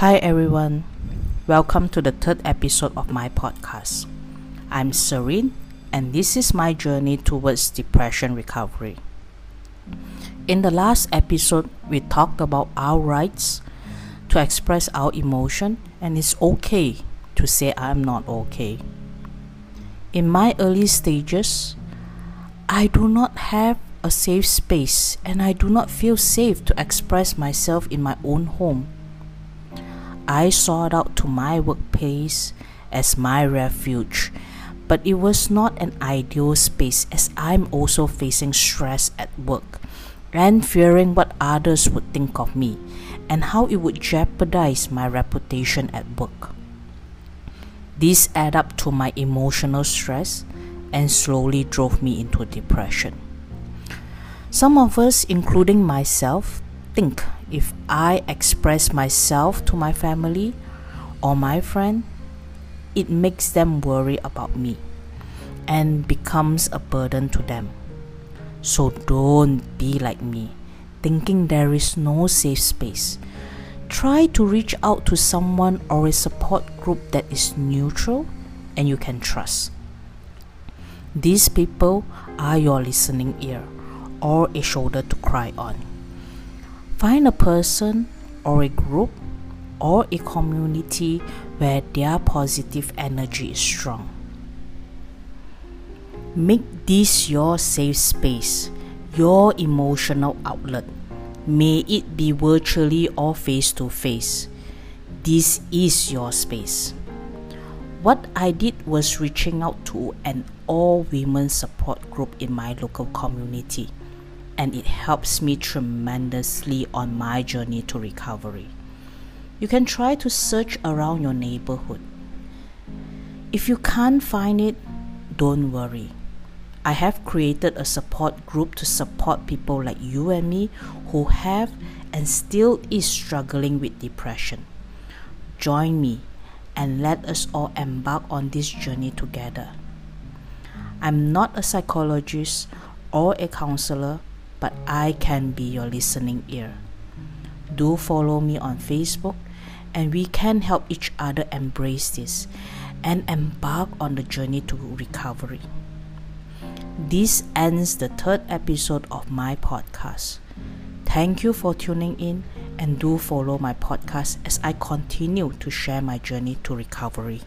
Hi everyone, welcome to the third episode of my podcast. I'm Serene, and this is my journey towards depression recovery. In the last episode, we talked about our rights to express our emotion, and it's okay to say I'm not okay. In my early stages, I do not have a safe space and I do not feel safe to express myself in my own home. I sought out to my workplace as my refuge, but it was not an ideal space as I'm also facing stress at work and fearing what others would think of me and how it would jeopardize my reputation at work. This add up to my emotional stress and slowly drove me into depression. Some of us, including myself, think if I express myself to my family or my friend, it makes them worry about me and becomes a burden to them. So don't be like me, thinking there is no safe space. Try to reach out to someone or a support group that is neutral and you can trust. These people are your listening ear or a shoulder to cry on. Find a person or a group or a community where their positive energy is strong. Make this your safe space, your emotional outlet. May it be virtually or face to face. This is your space. What I did was reaching out to an all women support group in my local community and it helps me tremendously on my journey to recovery. You can try to search around your neighborhood. If you can't find it, don't worry. I have created a support group to support people like you and me who have and still is struggling with depression. Join me and let us all embark on this journey together. I'm not a psychologist or a counselor, but I can be your listening ear. Do follow me on Facebook, and we can help each other embrace this and embark on the journey to recovery. This ends the third episode of my podcast. Thank you for tuning in and do follow my podcast as I continue to share my journey to recovery.